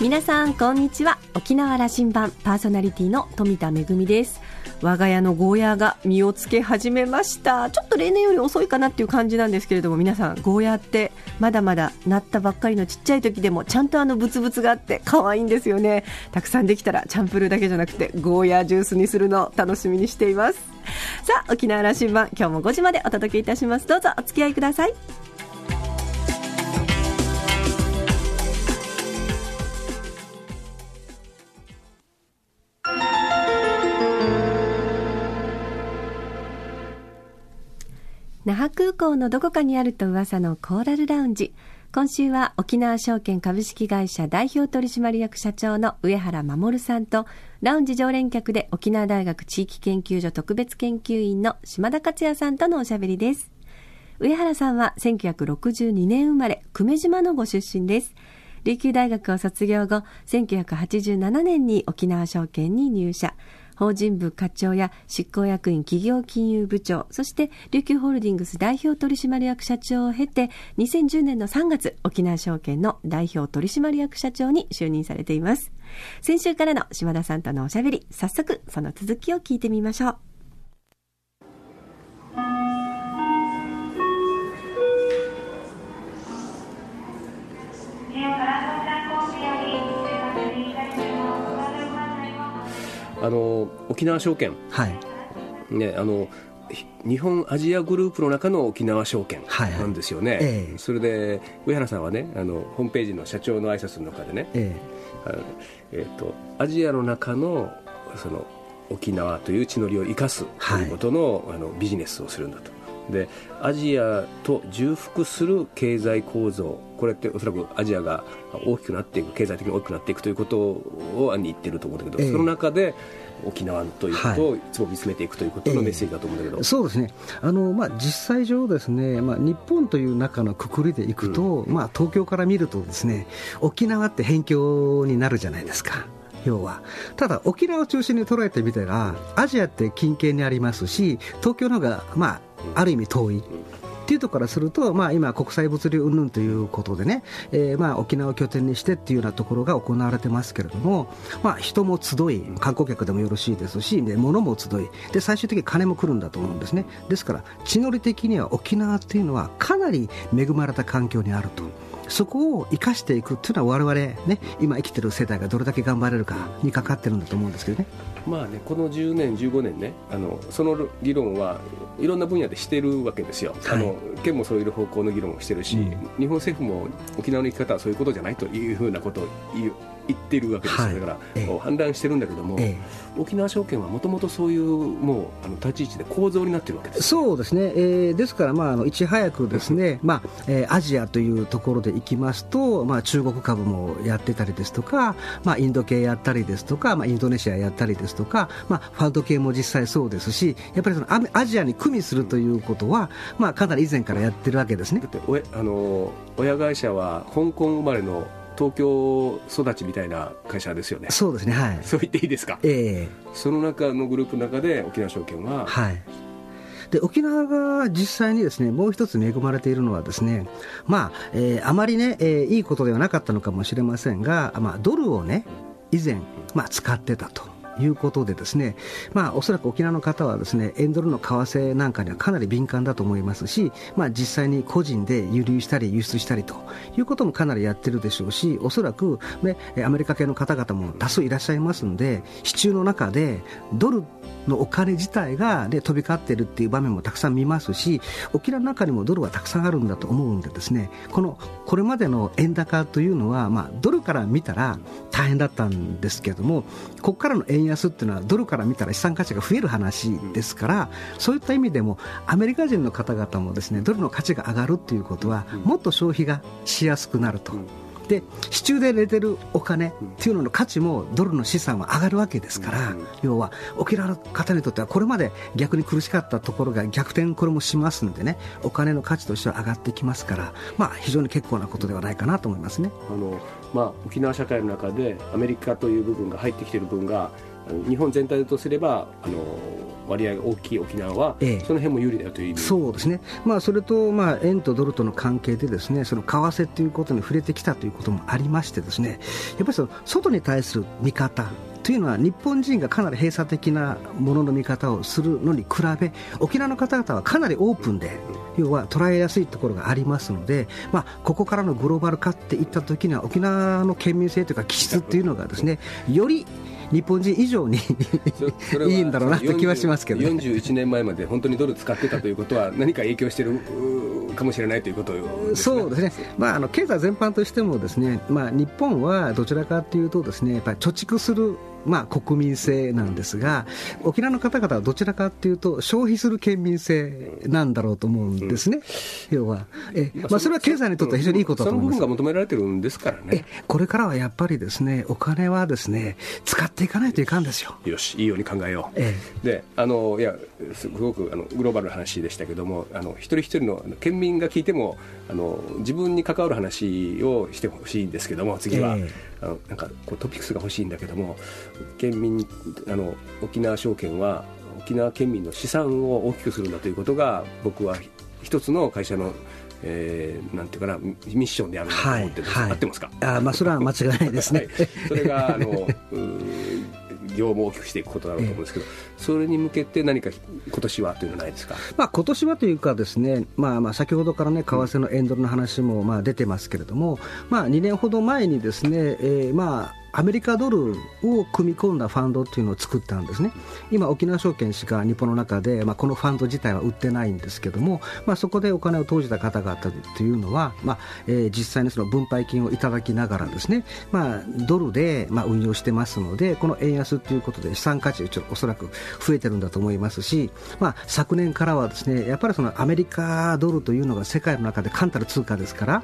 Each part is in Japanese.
皆さんこんにちは。沖縄羅針盤パーソナリティの富田恵です。我が家のゴーヤーが実をつけ始めました。ちょっと例年より遅いかなっていう感じなんですけれども皆さんゴーヤーってまだまだなったばっかりのちっちゃい時でもちゃんとあのブツブツがあって可愛いんですよね。たくさんできたらチャンプルーだけじゃなくてゴーヤージュースにするの楽しみにしています。さあ沖縄羅針盤今日も5時までお届けいたします。どうぞお付き合いください。那覇空港のどこかにあると噂のコーラルラウンジ。今週は沖縄証券株式会社代表取締役社長の上原守さんと、ラウンジ常連客で沖縄大学地域研究所特別研究員の島田克也さんとのおしゃべりです。上原さんは1962年生まれ、久米島のご出身です。琉球大学を卒業後、1987年に沖縄証券に入社。法人部課長や執行役員企業金融部長、そして琉球ホールディングス代表取締役社長を経て、2010年の3月、沖縄証券の代表取締役社長に就任されています。先週からの島田さんとのおしゃべり、早速その続きを聞いてみましょう。あの沖縄証券、はい。ね、あの日本アジアグループの中の沖縄証券なんですよね、はいはいえ。ー、それで上原さんはねあのホームページの社長の挨拶の中でね、えー、あえーと、アジアの中のその沖縄という地の利を生かすということのはい、あのビジネスをするんだと。でアジアと重複する経済構造これっておそらくアジアが大きくなっていく経済的に大きくなっていくということを案に言ってると思うんだけど、えー、その中で沖縄ということをい。つも見つめていくということのメッセージだと思うんだけど、えー、そうですね。あの、まあ、実際上ですね、まあ、日本という中のくくりでいくと、うん、まあ、東京から見るとですね沖縄って辺境になるじゃないですか。要は。ただ、沖縄を中心に捉えてみたら、アジアって近県にありますし、東京の方が、まあ、ある意味遠い。っていうところからすると、まあ、今、国際物流云々ということでね、えー、まあ沖縄を拠点にしてっていうようなところが行われてますけれども、まあ、人も集い、観光客でもよろしいですし、で物も集いで、最終的に金も来るんだと思うんですね。ですから、地の利的には沖縄っていうのはかなり恵まれた環境にあると。そこを生かしていくというのは我々ね今生きてる世代がどれだけ頑張れるかにかかってるんだと思うんですけどね。まあねこの10年15年ねあのその議論はいろんな分野でしてるわけですよ。はい、あの県もそういう方向の議論をしてるし、うん、日本政府も沖縄の生き方はそういうことじゃないというふうなことを言ってるわけですよ、はい、だから、ええ、反乱してるんだけども、え、沖縄証券はもともとそういうもうあの立ち位置で構造になってるわけですそうですね、えー、ですから、まあ、あのいち早くですね、まあえー、アジアというところでいきますと、まあ、中国株もやってたりですとか、まあ、インド系やったりですとか、まあ、インドネシアやったりですとか、まあ、ファンド系も実際そうですしやっぱりそのアジアに組みするということは、まあ、かなり以前からやってるわけですね。だっておあの親会社は香港生まれの東京育ちみたいな会社ですよね。そうですねはい。そう言っていいですか？ええ。ー、その中のグループの中で沖縄証券は？はい。で沖縄が実際にですねもう一つ恵まれているのはですねまあ、えー、あまりね、えー、いいことではなかったのかもしれませんが、まあ、ドルをね以前、まあ、使ってたということでですね、まあ、おそらく沖縄の方はですね、円ドルの為替なんかにはかなり敏感だと思いますし、まあ、実際に個人で輸入したり輸出したりということもかなりやってるでしょうし、おそらく、ね、アメリカ系の方々も多数いらっしゃいますので、市中の中でドルのお金自体が、ね、飛び交っているっていう場面もたくさん見ますし、沖縄の中にもドルはたくさんあるんだと思うんでですね、この、これまでの円高というのは、まあ、ドルから見たら大変だったんですけども、ここからの円安っていうのはドルから見たら資産価値が増える話ですから、そういった意味でも、アメリカ人の方々もですね、ドルの価値が上がるっていうことは、もっと消費がしやすくなると。で市中で入れてるお金っていうのの価値もドルの資産は上がるわけですから、要は沖縄の方にとってはこれまで逆に苦しかったところが逆転これもしますんでねお金の価値としては上がってきますから、まあ、非常に結構なことではないかなと思いますね。あの、まあ、沖縄社会の中でアメリカという部分が入ってきている分が日本全体とすればあの割合が大きい沖縄は、ええ、その辺も有利だというそうですね、まあ、それと、まあ、円とドルとの関係でですねその為替ということに触れてきたということもありましてですねやっぱりその外に対する見方というのは日本人がかなり閉鎖的なものの見方をするのに比べ沖縄の方々はかなりオープンで要は捉えやすいところがありますので、まあ、ここからのグローバル化っていった時には沖縄の県民性というか気質っていうのがですねより日本人以上にいいんだろうなと気はしますけど、ね、41年前まで本当にドル使ってたということは何か影響しているかもしれないということね、そうですね、まあ、あの経済全般としてもですね、まあ、日本はどちらかというとですねやっぱり貯蓄するまあ、国民性なんですが、沖縄の方々はどちらかというと、消費する県民性なんだろうと思うんですね、うん、要は、えまあ、それは経済にとっては非常にいいことだと思います。その部分が求められてるんですからね。これからはやっぱりですね、お金はですね使っていかないといかんですよ。よし、いいように考えよう。ええ、であのいやすごくあのグローバルな話でしたけども、あの一人一人の県民が聞いてもあの、自分に関わる話をしてほしいんですけども、次は。えあのなんかこうトピックスが欲しいんだけども県民あの沖縄証券は沖縄県民の資産を大きくするんだということが僕は一つの会社のえー、なんていうかなミッションであると思ってはいはい、合ってますか？あ、まあ、それは間違いないですね、はい、それがあの 業務大きくしていくことだろうと思うんですけど、それに向けて何か今年はというのはないですか、まあ今年はというかですね、まあ、まあ先ほどからね為替の円ドルの話もまあ出てますけれども、まあ、2年ほど前にですね、えー、まあアメリカドルを組み込んだファンドっていうのを作ったんですね。今沖縄証券しか日本の中で、まあ、このファンド自体は売ってないんですけども、まあ、そこでお金を投じた方々というのは、まあえー、実際にその分配金をいただきながらですね、まあ、ドルで、まあ、運用してますのでこの円安ということで資産価値ちょおそらく増えてるんだと思いますし、まあ、昨年からはですねやっぱりそのアメリカドルというのが世界の中で冠たる通貨ですから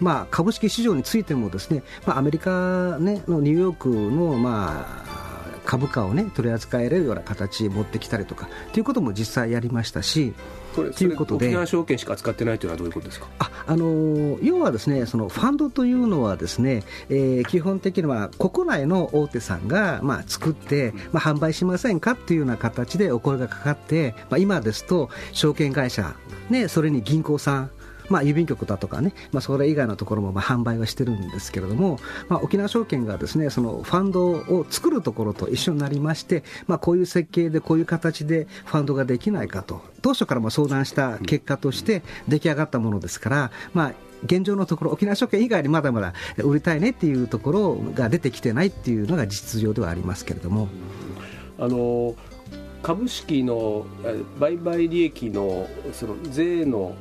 まあ、株式市場についてもですね、まあ、アメリカ、ね、のニューヨークの、まあ、株価を、ね、取り扱えるような形に持ってきたりとかということも実際やりましたし。ということで沖縄証券しか扱ってないというのはどういうことですか？あ、あの要はですねそのファンドというのはですね、えー、基本的には国内の大手さんが、まあ、作って、まあ、販売しませんかっていうような形でお声がかかって、まあ、今ですと証券会社、ね、それに銀行さんまあ、郵便局だとかね、まあ、それ以外のところもまあ販売はしてるんですけれども、まあ、沖縄証券がですねそのファンドを作るところと一緒になりまして、まあ、こういう設計でこういう形でファンドができないかと当初からも相談した結果として出来上がったものですから、まあ、現状のところ沖縄証券以外にまだまだ売りたいねっていうところが出てきてないっていうのが実情ではありますけれども。あの株式の売買利益のその税の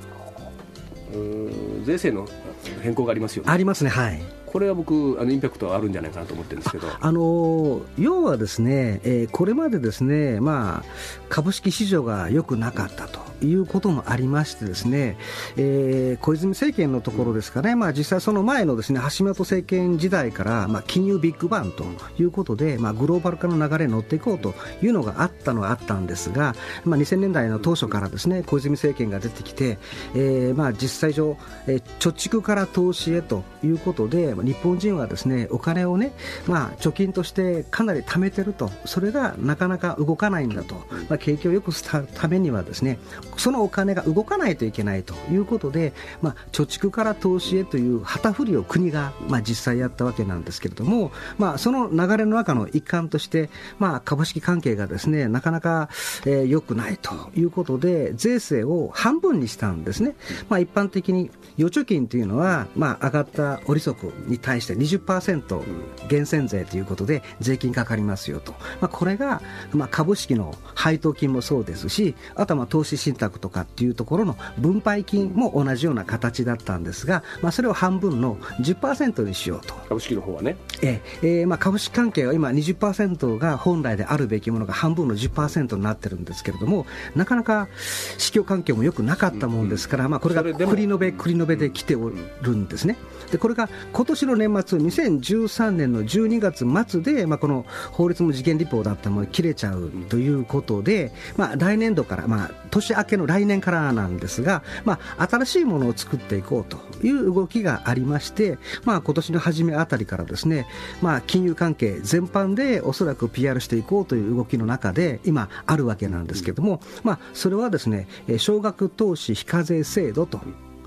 税制の変更がありますよね。ありますね、はい。これは僕あのインパクトあるんじゃないかなと思ってるんですけど。あの要はですね、えー、これまでですね、まあ、株式市場が良くなかったということもありましてですね、えー、小泉政権のところですかね、まあ、実際その前のですね橋本政権時代から、まあ、金融ビッグバンということで、まあ、グローバル化の流れに乗っていこうというのがあったのはあったんですが、まあ、2000年代の当初からですね小泉政権が出てきて、えーまあ、実際上、えー、貯蓄から投資へということで日本人はですねお金をね、まあ、貯金としてかなり貯めてると。それがなかなか動かないんだと、まあ、景気を良くするためにはですねそのお金が動かないといけないと。いうことで、まあ、貯蓄から投資へという旗振りを国が、まあ、実際やったわけなんですけれども、まあ、その流れの中の一環として、まあ、株式関係がですねなかなか良、えー、くないということで税制を半分にしたんですね、まあ、一般的に預貯金というのは、まあ、上がった利息に対して20%源泉税ということで税金かかりますよと、まあ、これが、まあ、株式の配当金もそうですしあとはまあ投資信託とかっていうところの分配金も同じような形だったんですが、まあ、それを半分の10%にしようと。株式の方はね。ええ。ー、まあ、株式関係は今20%が本来であるべきものが半分の10%になってるんですけれどもなかなか市況環境もよくなかったもんですから、まあ、これが繰り延べ繰り延べで来ておるんですね。でこれが今年年の年末、2013年の12月末で、まあ、この法律も事件立法だったもの切れちゃうということで、まあ、来年度から、まあ、年明けの来年からなんですが、まあ、新しいものを作っていこうという動きがありまして、まあ、今年の初めあたりからですね、まあ、金融関係全般でおそらく PR していこうという動きの中で今あるわけなんですけども、まあ、それはですね少額投資非課税制度と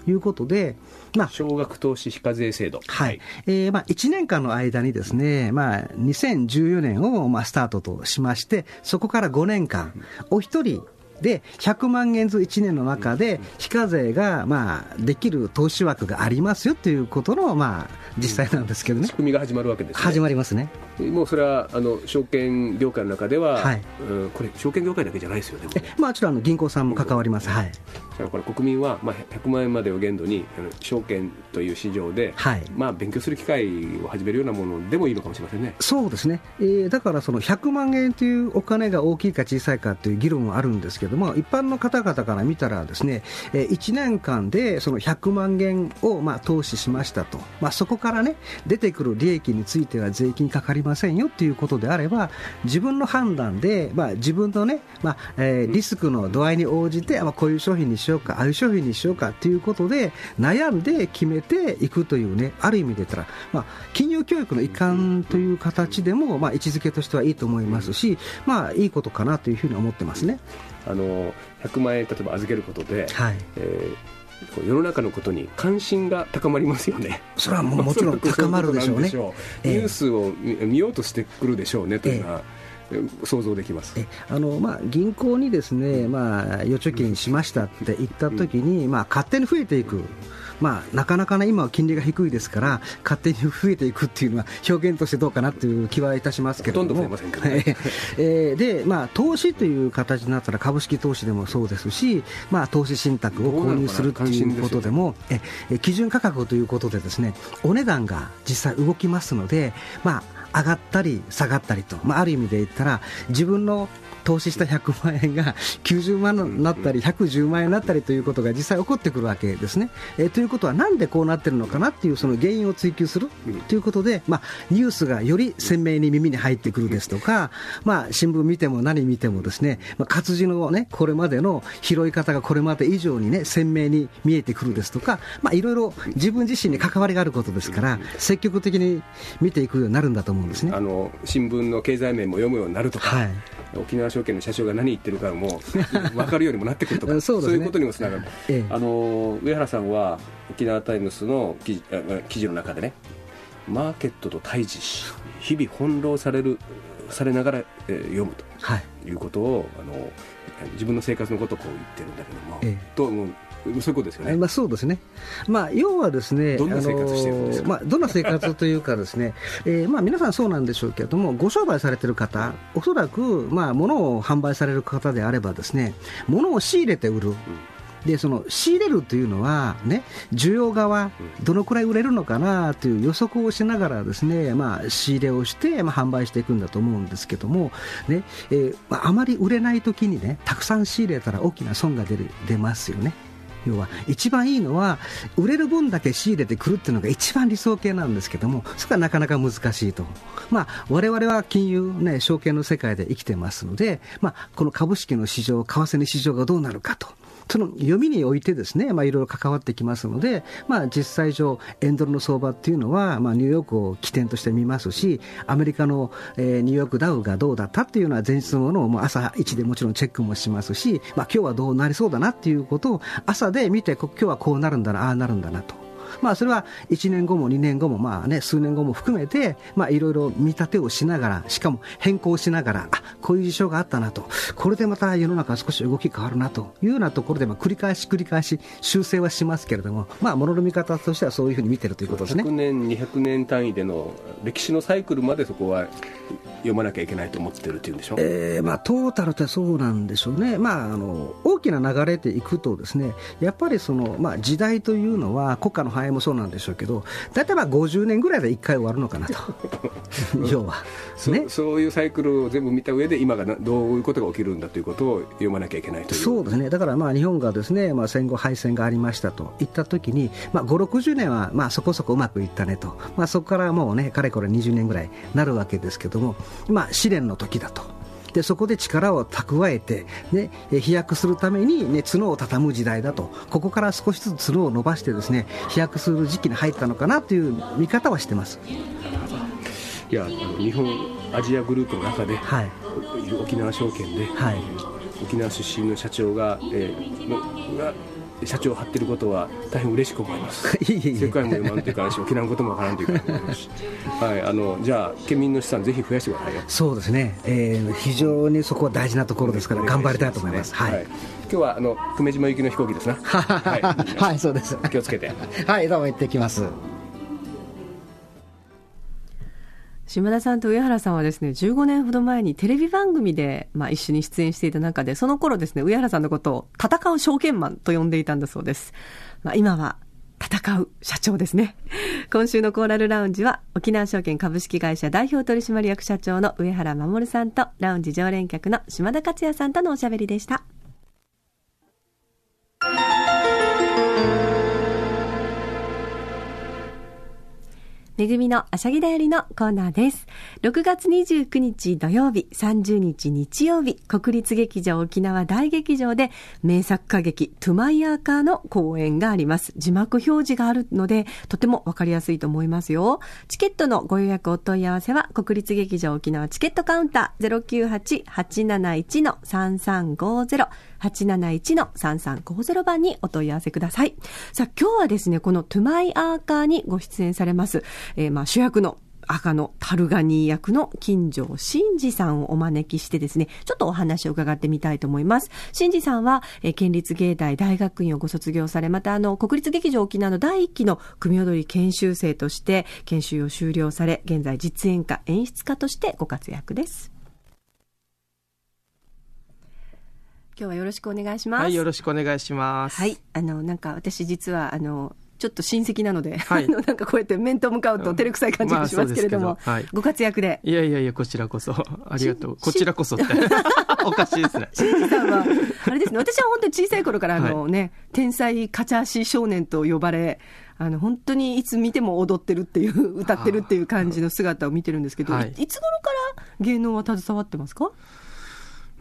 いうことで、まあ、少額投資非課税制度、はい、えーまあ、1年間の間にですね、まあ、2014年をまあスタートとしまして、そこから5年間、お一人で100万円ず1年の中で非課税がまあできる投資枠がありますよということのまあ実際なんですけどね、仕組みが始まるわけです、ね、始まりますね。もうそれはあの証券業界の中では、はい。うん、これ証券業界だけじゃないですよねまあちろんあの銀行さんも関わります、はい。だから国民は、まあ、100万円までを限度に証券という市場で、はい、まあ、勉強する機会を始めるようなものでもいいのかもしれませんね。そうですね、えー、だからその100万円というお金が大きいか小さいかという議論はあるんですけども一般の方々から見たらですね、えー、1年間でその100万円をまあ投資しましたと、まあ、そこからね出てくる利益については税金かかりませんよということであれば自分の判断で、まあ、自分のね、まあえー、リスクの度合いに応じて、まあ、こういう商品にしようかああいう商品にしようかということで悩んで決めていくというねある意味で言ったら、まあ、金融教育の一環という形でも、まあ、位置づけとしてはいいと思いますし、まあ、いいことかなというふうに思ってますね。あの100万円例えば預けることで、はいえー、世の中のことに関心が高まりますよね。それはももちろん高まるでしょうね。ニュースを見ようとしてくるでしょうねというのは。えー想像できます。あの、まあ、銀行にですね、まあ、預貯金しましたって言ったときに、まあ、勝手に増えていく。まあ、なかなかね、今は金利が低いですから、勝手に増えていくっていうのは、表現としてどうかなっていう気はいたしますけれども、えー、で、まあ、投資という形になったら、株式投資でもそうですし、まあ、投資信託を購入するっていうことでも、でえ基準価格ということで、ですねお値段が実際動きますので、まあ、上がったり下がったりと、まあ、ある意味で言ったら自分の投資した100万円が90万になったり110万円になったりということが実際起こってくるわけですね。えー、ということはなんでこうなってるのかなっていうその原因を追求するということで、まあ、ニュースがより鮮明に耳に入ってくるですとか、まあ、新聞見ても何見てもですね、まあ、活字のねこれまでの拾い方がこれまで以上にね鮮明に見えてくるですとか、まあ、いろいろ自分自身に関わりがあることですから積極的に見ていくようになるんだと思うんですね。あの新聞の経済面も読むようになるとか、はい沖縄証券の社長が何言ってるかも 分かるようにもなってくるとかそう、ね,、いうことにもつながる、ええ、あの上原さんは沖縄タイムズの記事記事の中でねマーケットと対峙し日々翻弄されるされながら、えー、読むと、はい、いうことをあの自分の生活のことをこう言ってるんだけども、ええ、とそういうことですよね。まあ、そうですね。まあ、要はですね、どんな生活してるんですか、まあ、どんな生活というかですね、えー、まあ、皆さんそうなんでしょうけれども、ご商売されてる方、おそらく、まあ、物を販売される方であればですね、物を仕入れて売る。うんでその仕入れるというのは、ね、需要側、どのくらい売れるのかなという予測をしながらですね、まあ、仕入れをして、まあ、販売していくんだと思うんですけども、ねえーまあ、あまり売れないときにね、たくさん仕入れたら大きな損が出る出ますよね。要は一番いいのは売れる分だけ仕入れてくるっていうのが一番理想形なんですけどもそれはなかなか難しいと、まあ、我々は金融、ね、証券の世界で生きてますので、まあ、この株式の市場為替の市場がどうなるかと。その読みにおいてですね、まあ、いろいろ関わってきますので、まあ、実際上、円ドルの相場っていうのは、まあ、ニューヨークを起点として見ますし、アメリカの、えー、ニューヨークダウがどうだったっていうのは前日のものをもう朝一でもちろんチェックもしますし、まあ、今日はどうなりそうだなっていうことを朝で見て、今日はこうなるんだな、ああなるんだなと。まあ、それは1年後も2年後も、まあね、数年後も含めて、まあ、いろいろ見立てをしながら、しかも変更しながら、あこういう事象があったなと、これでまた世の中少し動き変わるなというようなところで、まあ、繰り返し繰り返し修正はしますけれども、まあ、ものの見方としてはそういうふうに見てるということですね。100年、200年単位での歴史のサイクルまでそこは読まなきゃいけないと思ってるっていうんでしょ、えーまあ、トータルってそうなんでしょうね、まあ、あの大きな流れでいくとですねやっぱりその、まあ、時代というのは国家の繁栄もそうなんでしょうけど例えば50年ぐらいで1回終わるのかなと。要は、ね、そういうサイクルを全部見た上で今がどういうことが起きるんだということを読まなきゃいけないという。そうですね。だからまあ日本がですね、まあ、戦後敗戦がありましたといったときに、まあ、5 60年はまあそこそこうまくいったねと、まあ、そこからもうねかれこれ20年ぐらいなるわけですけども、まあ、試練の時だと。でそこで力を蓄えて、ね、飛躍するために、ね、角を畳む時代だと。ここから少しずつ角を伸ばしてですね飛躍する時期に入ったのかなという見方はしてます。いやあの日本アジアグループの中で、はい、沖縄証券で、はい、沖縄出身の社長が、えー、社長を張っていることは大変嬉しく思います。世界も読まんというか沖縄のこともわからんというかはい、あのじゃあ県民の資産ぜひ増やしてくださいよ。そうですね、えー、非常にそこは大事なところですから頑張りたいと思います、ね、はい、はい、今日はあの久米島行きの飛行機ですな。はい、はい、そうです。気をつけて。はいどうも行ってきます島田さんと上原さんはですね、15年ほど前にテレビ番組で、まあ、一緒に出演していた中で、その頃ですね、上原さんのことを戦う証券マンと呼んでいたんだそうです。まあ、今は戦う社長ですね。今週のコーラルラウンジは、沖縄証券株式会社代表取締役社長の上原守さんと、ラウンジ常連客の島田克也さんとのおしゃべりでした。めぐみのあしゃぎだよりのコーナーです。6月29日土曜日、30日日曜日、国立劇場沖縄大劇場で名作歌劇トゥマイヤーカーの公演があります。字幕表示があるので、とてもわかりやすいと思いますよ。チケットのご予約お問い合わせは、国立劇場沖縄チケットカウンター098-871-3350 871-3350番にお問い合わせください。さあ、今日はですね、このトゥマイアーカーにご出演されます、えー、まあ主役の赤のタルガニー役の金城真治さんをお招きしてですね、ちょっとお話を伺ってみたいと思います。真治さんは、え県立芸大大学院をご卒業され、またあの、国立劇場沖縄の第一期の組踊り研修生として研修を終了され、現在実演家、演出家としてご活躍です。今日はよろしくお願いします。はい、よろしくお願いします。はい、あの、なんか私実は、あの、ちょっと親戚なので、はい、なんかこうやって面と向かうと照れくさい感じがしますけれども、まあはい、ご活躍で。いやいやいや、こちらこそ。ありがとう。こちらこそって。おかしいですね。新次さんは、あれですね、私は本当に小さい頃から、あのね、はい、天才カチャーシ少年と呼ばれ、あの、本当にいつ見ても踊ってるっていう、歌ってるっていう感じの姿を見てるんですけど、い、いつ頃から芸能は携わってますか？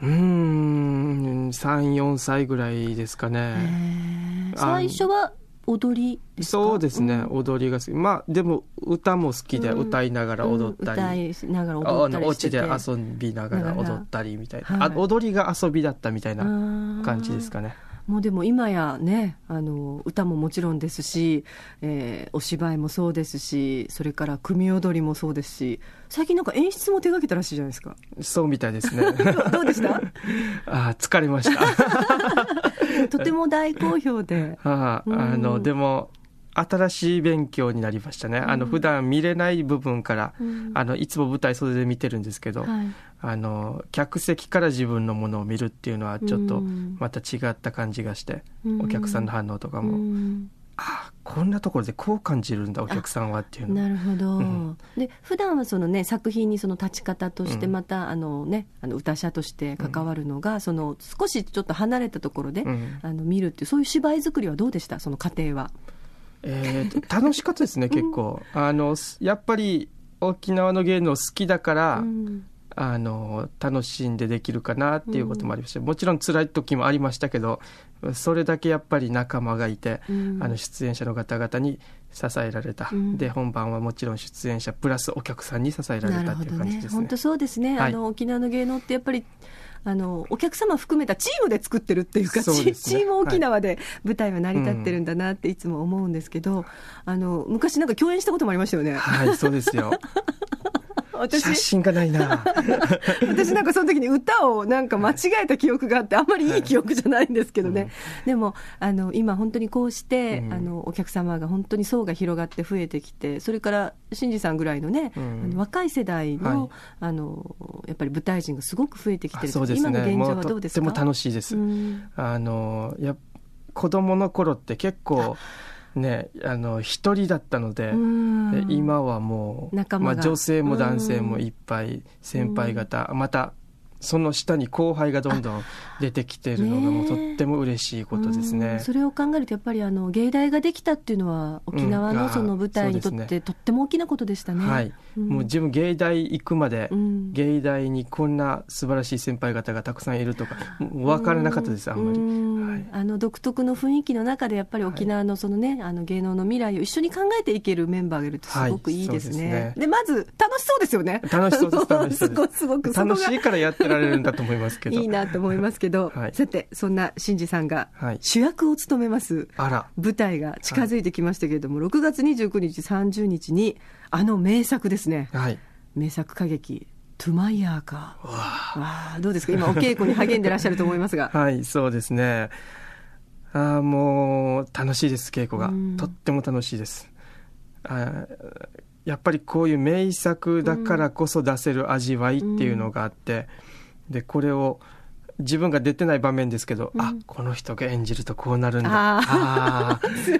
うん。34歳ぐらいですかね。最初は踊りですか？そうですね、うん、踊りが好き。まあでも歌も好きで歌いながら踊ったり、うん、歌いながら踊ったりお家で遊びながら踊ったりみたいな、はい、踊りが遊びだったみたいな感じですかねもうでも今やねあの歌ももちろんですし、えー、お芝居もそうですしそれから組踊りもそうですし最近なんか演出も手がけたらしいじゃないですか。そうみたいですね。どうでした？あ疲れました。とても大好評で、は あ、あのでも新しい勉強になりましたね、うん、あの普段見れない部分から、うん、あのいつも舞台袖で見てるんですけど、はい、あの客席から自分のものを見るっていうのはちょっとまた違った感じがして、うん、お客さんの反応とかも、うん、ああこんなところでこう感じるんだお客さんはっていうの。なるほど、うん、で普段はそのね作品にその立ち方としてまた、あのねあの歌者として関わるのが、その少しちょっと離れたところで、あの見るっていうそういう芝居作りはどうでした？その過程は。えー、楽しかったですね、結構。あの、やっぱり沖縄の芸能好きだから、うん、あの、楽しんでできるかなっていうこともありました。うん、もちろん辛い時もありましたけど、それだけやっぱり仲間がいて、うん、あの、出演者の方々に支えられた、で、本番はもちろん出演者プラスお客さんに支えられたっていう感じですね。ね本当そうですね。はい、あの、沖縄の芸能ってやっぱり、あのお客様含めたチームで作ってるっていうか、ね、チーム沖縄で舞台は成り立ってるんだなっていつも思うんですけど、はいあの昔なんか共演したこともありましたよね。はいそうですよ私写真がないな。私なんかその時に歌をなんか間違えた記憶があってあんまりいい記憶じゃないんですけどね、はい、でもあの今本当にこうして、うん、あのお客様が本当に層が広がって増えてきてそれから新次さんぐらいのね、うん、若い世代のはい、あのやっぱり舞台人がすごく増えてきてるそうです、ね、今の現状はどうですか？とても楽しいです、うん、あのや子供の頃って結構ね、あの一人だったので今はもう、まあ、女性も男性もいっぱい先輩方またその下に後輩がどんどん出てきてるのがもうとっても嬉しいことですね。それを考えるとやっぱりあの芸大ができたっていうのは沖縄のその舞台にとってとっても大きなことでしたね。はい、うん、もう自分芸大行くまで、うん、芸大にこんな素晴らしい先輩方がたくさんいるとか分からなかったですあんまり、はい、あの独特の雰囲気の中でやっぱり沖縄のそのね、はい、あの芸能の未来を一緒に考えていけるメンバーがいるとすごくい。いですね。はい、で、ね、まず楽しそうですよね。楽しそうです楽しそうです。す。ごく楽しいからやってられるんだと思いますけど。いいなと思いますけど、はい、さてそんな新次さんが主役を務めます舞台が近づいてきましたけれども、はい、6月29日30日にあの名作ですね、はい、名作歌劇トゥマイヤーか。わどうですか？今お稽古に励んでらっしゃると思いますが。はいそうですね。あもう楽しいです稽古が。とっても楽しいです。あやっぱりこういう名作だからこそ出せる味わいっていうのがあって、でこれを自分が出てない場面ですけど、うん、あこの人が演じるとこうなるんだ。ああ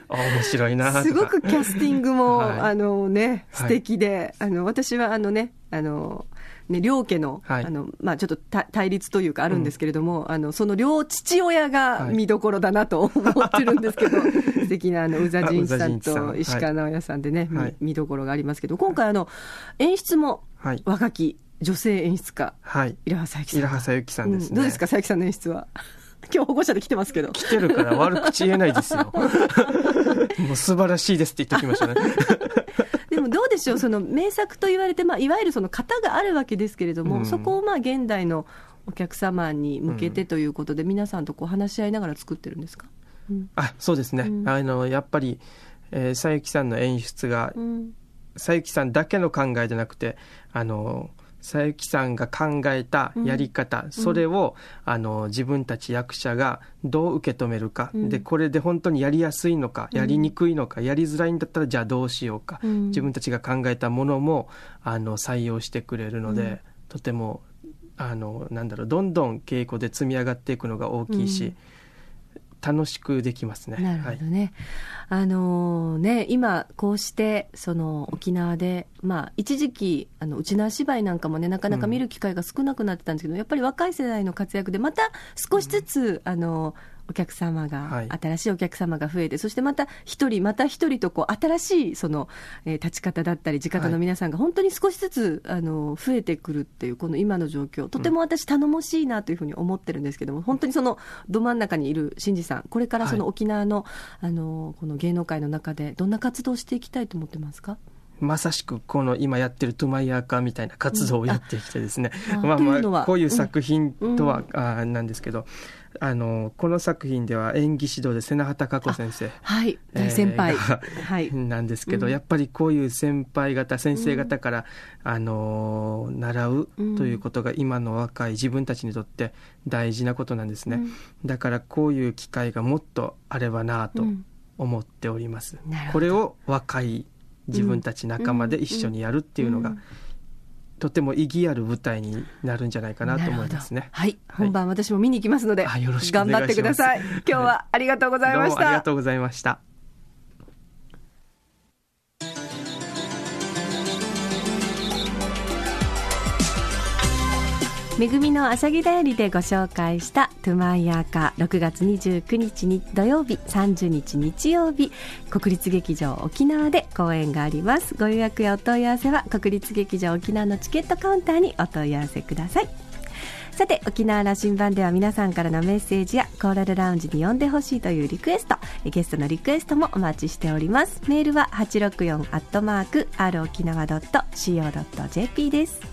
面白いな。すごくキャスティングも、はい、あのね素敵で、はい、あの私はあのねあのね、両家のはい、あのまあ、ちょっと対立というかあるんですけれども、うん、あのその両父親が見どころだなと思ってるんですけど、はい、素敵なあの宇佐神さんと石川直也さんでね、はい、見どころがありますけど今回あの演出も若き女性演出家、はい、イラハサユキさん。イラハサユキさんですね、うん、どうですか、佐伯さんの演出は？今日保護者で来てますけど。来てるから悪口言えないですよ。もう素晴らしいですって言っておきましたね。でもどうでしょう、その名作と言われて、まあ、いわゆるその型があるわけですけれども、うん、そこをまあ現代のお客様に向けてということで、うん、皆さんとこう話し合いながら作ってるんですか、うん、あそうですね、あのやっぱり、えー、佐伯さんの演出が、佐伯さんだけの考えじゃなくて、あの佐伯さんが考えたやり方、うん、それをあの自分たち役者がどう受け止めるか、うん、でこれで本当にやりやすいのかやりにくいのか、やりづらいんだったらじゃあどうしようか、自分たちが考えたものもあの採用してくれるので、とてもあのなんだろうどんどん稽古で積み上がっていくのが大きいし。楽しくできますね。なるほどね。はい、あのね、今こうしてその沖縄で、まあ一時期あの内縄芝居なんかもねなかなか見る機会が少なくなってたんですけど、うん、やっぱり若い世代の活躍でまた少しずつ、うん、あのお客様が、はい、新しいお客様が増えて、そしてまた一人、また一人とこう新しいその、えー、立ち方だったり、地方の皆さんが本当に少しずつ、あの増えてくるっていう、この今の状況、とても私、頼もしいなというふうに思ってるんですけども、うん、本当にそのど真ん中にいる新次さん、これからその沖縄の,、あのこの芸能界の中で、どんな活動をしていきたいと思ってますか？まさしくこの今やってるトゥマイヤーカーみたいな活動をやってきてですね、うん、まあまあこういう作品とは、うん、あなんですけど、あのこの作品では演技指導で瀬名畑佳子先生。はい。大先輩、えー、はい。なんですけど、うん、やっぱりこういう先輩方先生方から、うん、あの習うということが今の若い自分たちにとって大事なことなんですね、うん、だからこういう機会がもっとあればなと思っております、これを若い自分たち仲間で一緒にやるっていうのが、とても意義ある舞台になるんじゃないかなと思いますね。はい、本番私も見に行きますので、よろしく頑張ってください。今日はありがとうございました。ありがとうございました。めぐみのあしゃぎだよりでご紹介したトゥマイヤーカー6月29日に土曜日30日日曜日国立劇場沖縄で公演があります。ご予約やお問い合わせは国立劇場沖縄のチケットカウンターにお問い合わせください。さて沖縄羅針盤では皆さんからのメッセージやコーラルラウンジに呼んでほしいというリクエストゲストのリクエストもお待ちしております。メールは864アットマーク r 沖縄 .co.jp です。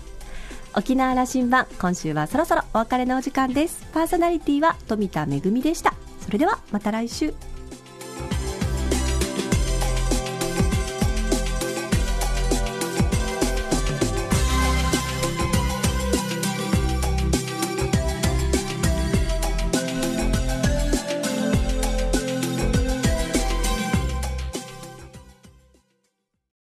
沖縄羅針盤今週はそろそろお別れのお時間です。パーソナリティは富田恵でした。それではまた来週。